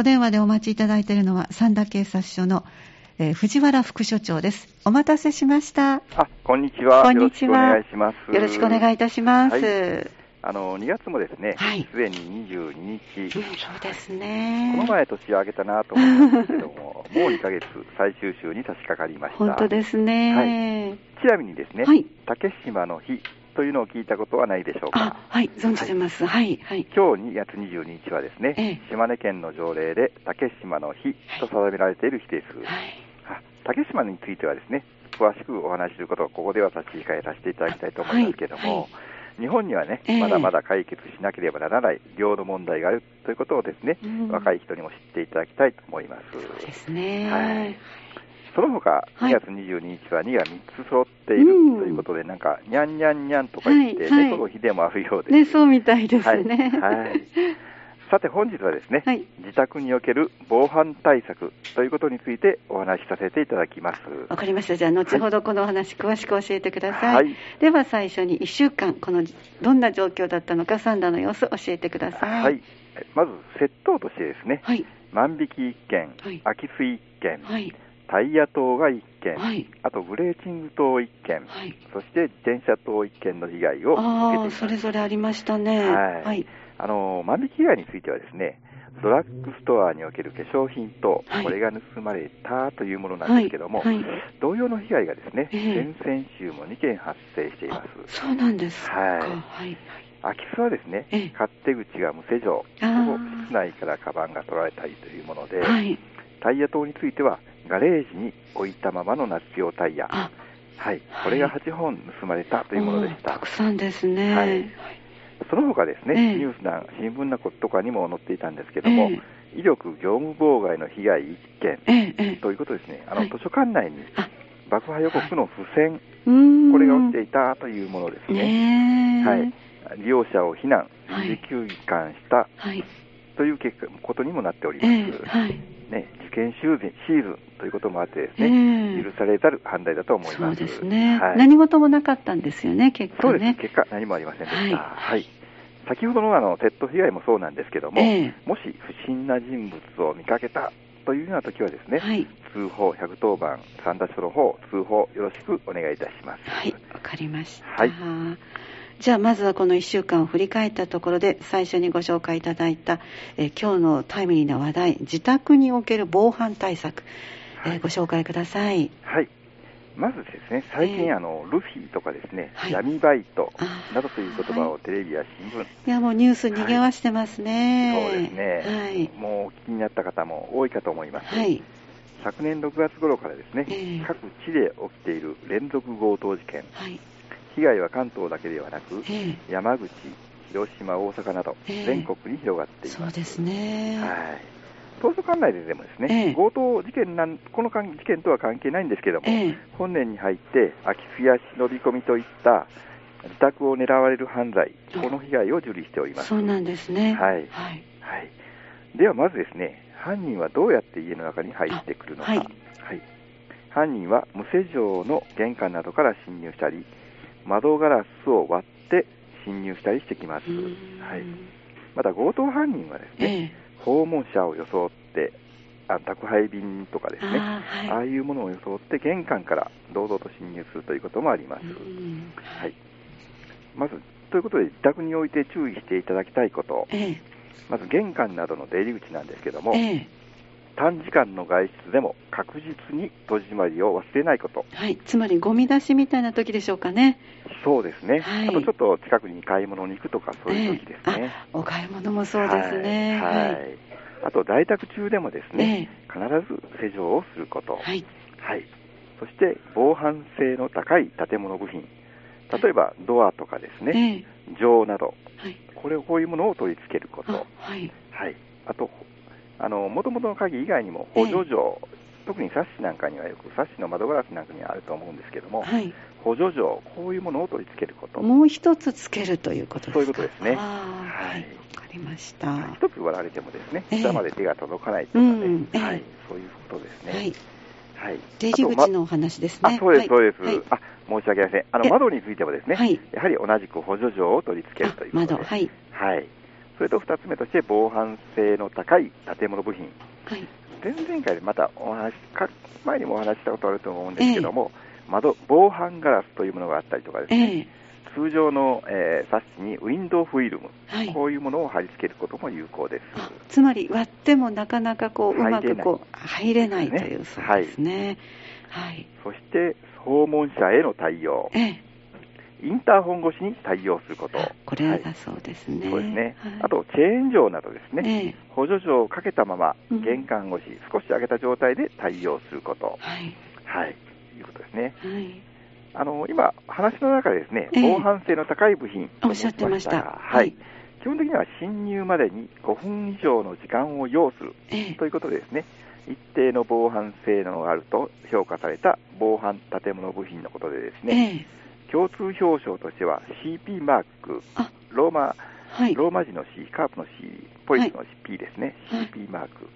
お電話でお待ちいただいているのは、三田警察署の、えー藤原副署長です。お待たせしました。あ、こんにちは。こんにちはよろしくお願いします。よろしくお願いいたします。はいあの、2月もですね、はいすでに22日、うん、そうですね。この前年を明けたなと思ったんですけども、もう2ヶ月最終週に差し掛かりました。本当ですね。ちなみにですね、はい竹島の日というのを聞いたことはないでしょうかあ、はい、存じてます。はい、はい。今日2月22日はですね、ええ島根県の条例で竹島の日と定められている日です。はい。あ竹島についてはですね、詳しくお話しすることをここでは差し控えさせていただきたいと思いますけれども、はいはい日本にはね、ええまだまだ解決しなければならない領土問題があるということをですね、うん若い人にも知っていただきたいと思います。そうですね。はいその他、はい2月22日は2が3つ揃っているうんということで、なんか、にゃんにゃんにゃんとか言って、はいはい猫の日でもあるようです。ね、そうみたいですね。はいはいさて本日はですね、はい自宅における防犯対策ということについてお話しさせていただきます。わかりました。じゃあ、後ほどこのお話、詳しく教えてください。はいでは、最初に1週間、この、どんな状況だったのか、サンダの様子、教えてください。はい。まず、窃盗としてですね、はい。万引き1件、はい空き巣1件、はい。タイヤ盗が1件、はい。あとグレーチング盗1件、はい。そして自転車盗1件の被害を受けてい。それぞれありましたね。はいはい。あの万引き被害についてはですね、ドラッグストアにおける化粧品と、はいこれが盗まれたというものなんですけども、はいはい同様の被害がですね、ええ先々週も2件発生していまあす。そうなんですか。はいはい。空き巣はですね、ええ勝手口が無施錠、室内からカバンが取られたりというもので、はい。タイヤ盗については、ガレージに置いたままの夏用タイヤ、あ、はい、これが8本盗まれたというものでしたたく。さんですね。はいその他ですね、ええニュースな新聞なこととかにも載っていたんですけども、え威力業務妨害の被害1件ええええということですね、あのはい図書館内にあ、爆破予告の付箋。これが落ちていたというものですね。はい、利用者を非難、はい臨時休館したはい。という結果ことにもなっておりえます。えはい。ね、受験シーズンシーズンということもあってですえね、え許されざる犯罪だと思いそうます。ですね、はい、何事もなかったんですよね、結そうです、果ね。結果何もありませんでした。はいはい。先ほどのあの窃盗被害もそうなんですけども、ええもし不審な人物を見かけたというような時はですね、はい。通報110番三田署の方通報よろしくお願いいたします。はい、わかりました。はいじゃあ、まずはこの1週間を振り返ったところで、最初にご紹介いただいた、えー今日のタイムリーな話題、自宅における防犯対策、えーはいご紹介ください。はい。まずですね、最近、ええあのルフィとかですね、はい闇バイトなどという言葉をテレビや新聞、いや、もうニュースにぎわしてますね。そうですね、はい。もうお聞きになった方も多いかと思います。はい。昨年6月頃からですね、ええ各地で起きている連続強盗事件、はい。被害は関東だけではなく、え山口、広島、大阪など、ええ全国に広がってえいます。そうですね。はい。東書管内ででもですね、ええ強盗事件なん、この関事件とは関係ないんですけども、ええ本年に入って空き巣や忍び込みといった自宅を狙われる犯罪、あこの被害を受理しております。そうなんですね。はいはい。はい。ではまずですね、犯人はどうやって家の中に入ってくるのか。あははいい。犯人は無施錠の玄関などから侵入したり、窓ガラスを割って侵入したりしてきます。はい。また強盗犯人はですね、え訪問者を装って、あ宅配便とかですね、あーはいああいうものを装って玄関から堂々と侵入するということもあります。はい。まず、ということで、自宅において注意していただきたいこと、えまず玄関などの出入り口なんですけども、えええ短時間の外出でも確実に戸締まりを忘れないこと、はい。つまり、ゴミ出しみたいな時でしょうかね。そうですね、はいあとちょっと近くに買い物に行くとか、そういう時ですね。ええあお買い物もそうですね。はい。はいあと、在宅中でもですね、え必ず施錠をすること。はい。はい。そして、防犯性の高い建物部品。例えば、ドアとかですね、ええ錠など、はい。これを、こういうものを取り付けること。あはい。はい。あと、あの、鍵以外にも補助錠、特にサッシなんかにはよく、サッシの窓ガラスなんかにはあると思うんですけども、はい。補助錠、こういうものを取り付けること。もう一つつけるということですか？そういうことですねはいはい。わかりました。一つ割られてもですね、ええ下まで手が届かないとかね、うんええはい、そういうことですね。はい。はい。出入り口のお話ですね。あ、そうです、そうです。はい。あ、申し訳ありません。あの、え窓についてはですね、はいやはり同じく補助錠を取り付けるということで。あ窓、はい。はい。それと2つ目として防犯性の高い建物部品。はい。前々回でまたお話か、前にもお話ししたことあると思うんですけども、窓、防犯ガラスというものがあったりとかですね、ええ通常の、えー、サッシにウィンドウフィルム、はいこういうものを貼り付けることも有効です。あつまり割ってもなかなかこううまくこう入れないとねいうそうですね。はい。そして、訪問者への対応、ええインターホン越しに対応すること。あこれはそうですね。そうですね。はいあと、チェーン錠などですね、ええ補助錠をかけたままうん、玄関越し、少し上げた状態で対応すること。はい。はい。いうことですね。はい。あの、今、話の中でですね、ええ防犯性の高い部品とおっしゃってました申がはい。基本的には侵入までに5分以上の時間を要するええということでですね、一定の防犯性能があると評価された防犯建物部品のことでですね、ええ共通表彰としては CP マーク、あローマ、はい。ローマ字の C、カープの C、ポリスの P ですね、はい CP マーク。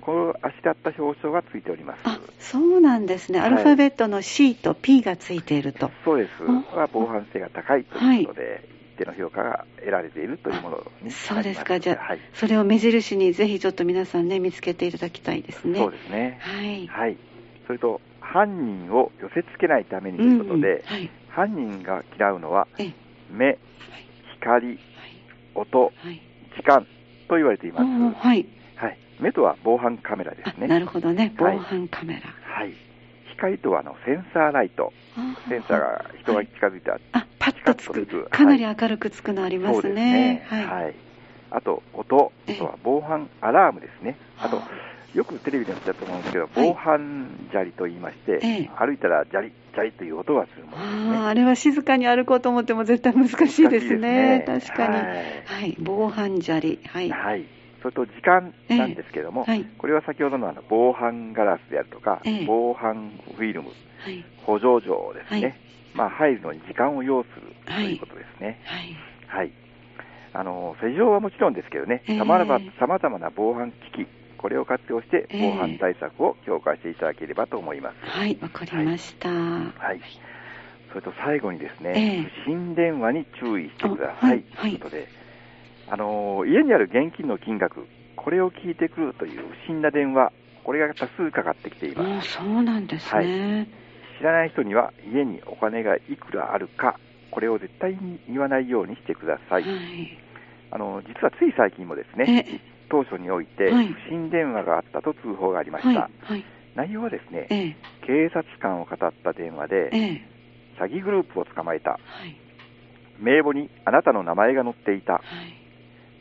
このあしらった表彰がついております。あそうなんですね、はいアルファベットの C と P がついていると。そうです。あは防犯性が高いということで、一定の評価が得られているというものに。そうですか、じゃあ、はい。それを目印にぜひちょっと皆さんね、見つけていただきたいですね。そうですね。はい。はい。それと、犯人を寄せ付けないためにとうんいうことで、うんはい。犯人が嫌うのは、ええ目、光、はい。音、はい。時間と言われています。はい。はい。目とは防犯カメラですね。あなるほどね、防はい犯カメラ。はい。光とはあのセンサーライト。センサーが人が近づいたあ、パッとつく。かなり明るくつくのありますすねね。。はい。はい。あと、音、とは防犯アラームですね。あとは、よくテレビでも言ったと思うんですけど、い防犯砂利と言いまして、ええ歩いたら砂利、砂利という音がするものですね。ああ、あれは静かに歩こうと思っても絶対難しいですね。すね確かに。はいはい。防犯砂利。はい。はい。それと時間なんですけども、ええはいこれは先ほどのあの防犯ガラスであるとか、ええ防犯フィルム、はい。補助錠ですね。はいまあ、入るのに時間を要するとはいいうことですね。はい。はい。あの、施錠はもちろんですけどね、ええさまざまな防犯機器、これを活用してええ防犯対策を強化していただければと思います。はい。わかりました。はい。それと最後にですね、ええ不審電話に注意してください。あはいということで、あの、家にある現金の金額、これを聞いてくるという不審な電話、これが多数かかってきています。そうなんですね。知らない人には家にお金がいくらあるか、これを絶対に言わないようにしてください。はい。あの実はつい最近もですね、え当初においてはい不審電話があったと通報がありまえ、した。内容はですね、ええ、警察官を語った電話でええ、詐欺グループを捕まえた。はい。名簿にあなたの名前が載っていた。はい。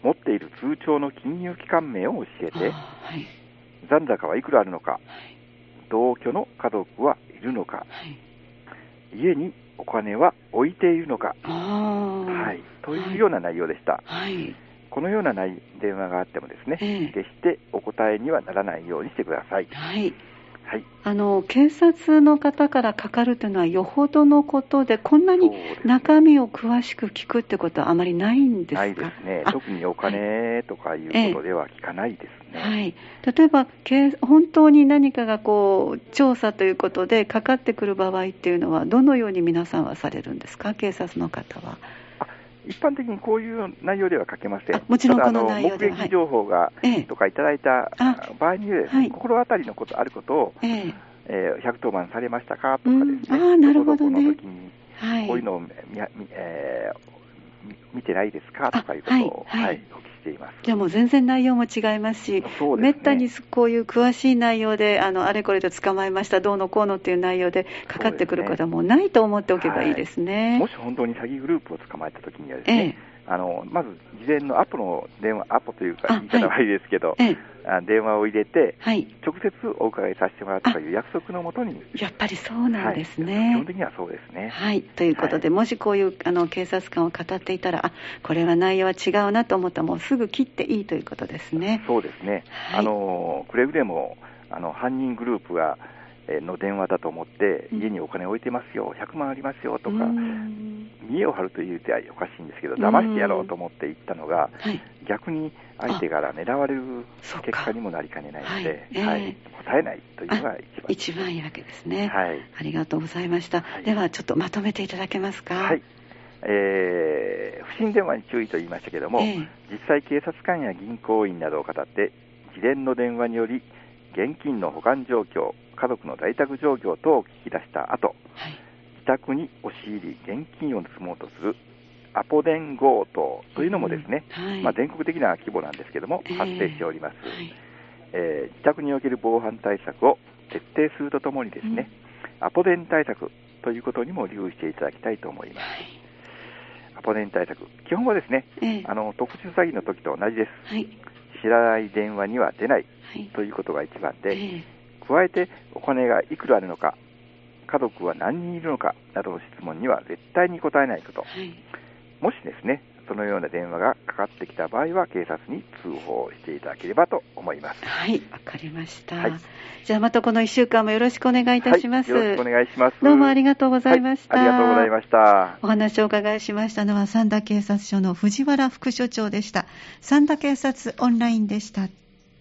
持っている通帳の金融機関名を教えて、はい。残高はいくらあるのか、はい。同居の家族はいるのか、はい。家にお金は置いているのか。はい、というような内容でした。はい。このような内電話があってもですね、ええ決してお答えにはならないようにしてください。はい。はい。あの、警察の方からかかるというのはよほどのことで、こんなに中身を詳しく聞くってことはあまりないんですか？ないですね。あ特にお金とかいうことでは聞かないですね。はい、例えば、け本当に何かがこう調査ということでかかってくる場合っていうのは、どのように皆さんはされるんですか、警察の方は。一般的にこういう内容では書けません。あもちろんこの内容目撃情報が、ええとかいただいたあ場合に心当たりのことあることを、ええ。えー110番されましたかとかですね、うん。あーなるほどね。この時にはい、こういうのをみみえーみ見てないですか？とかいうことを、あはい。はいお聞きしています。じゃあもう全然内容も違います。し、そうですね。めったにこういう詳しい内容で、あのあれこれで捕まえました、どうのこうのっていう内容でかかってくることはもうないと思っておけばいいですね。もし本当に詐欺グループを捕まえたときにはですえね、えあのまず事前のアポの電話、アポというかあ言い方悪いですけど、ええ。あ電話を入れて、はい、直接お伺いさせてもらうとかいう約束のもとに、やっぱりそうなんですはい、基ね。本的にはそうですね。はい、ということで、はい。もしこういうあの警察官を語っていたら、あこれは内容は違うなと思ったら、もうすぐ切っていいということですね。そうですね。はい。あのくれぐれもあの犯人グループがえーの電話だと思って、うん。家にお金置いてますよ、100万ありますよとうか、ん。見栄を張るというてはおかしいんですけど、うん騙してやろうと思って行ったのが、はい、逆に相手から狙われる結果にもなりかねないので、はいはいえ答えないというのが一番一番いいわけですね。はいありがとうございました。はいでは、ちょっとまとめていただけますか。はい。えー不審電話に注意と言いましたけども、ええ実際警察官や銀行員などを語って一連の電話により現金の保管状況家族の在宅状況等を聞き出した後はい。自宅に押し入り現金を盗もうとするアポ電強盗というのもですね、うんはい。まあ、全国的な規模なんですけどもええ発生しております、はい。えー自宅における防犯対策を徹底するとともにですね、アポ電対策ということにも留意していただきたいと思いますはい。アポ電対策基本はですねええあの特殊詐欺の時と同じですはい。知らない電話には出ないはい。ということが一番で、ええ加えてお金がいくらあるのか家族は何人いるのかなどの質問には絶対に答えないことはい。もしですねそのような電話がかかってきた場合は警察に通報していただければと思いますはい。わかりました。はいじゃあまたこの1週間もよろしくお願いいたします。はい、よろしくお願いしますどうもありがとうございました。はい、ありがとうございましたお話をお伺いしましたのは三田警察署の藤原副署長でした。三田警察オンラインでした。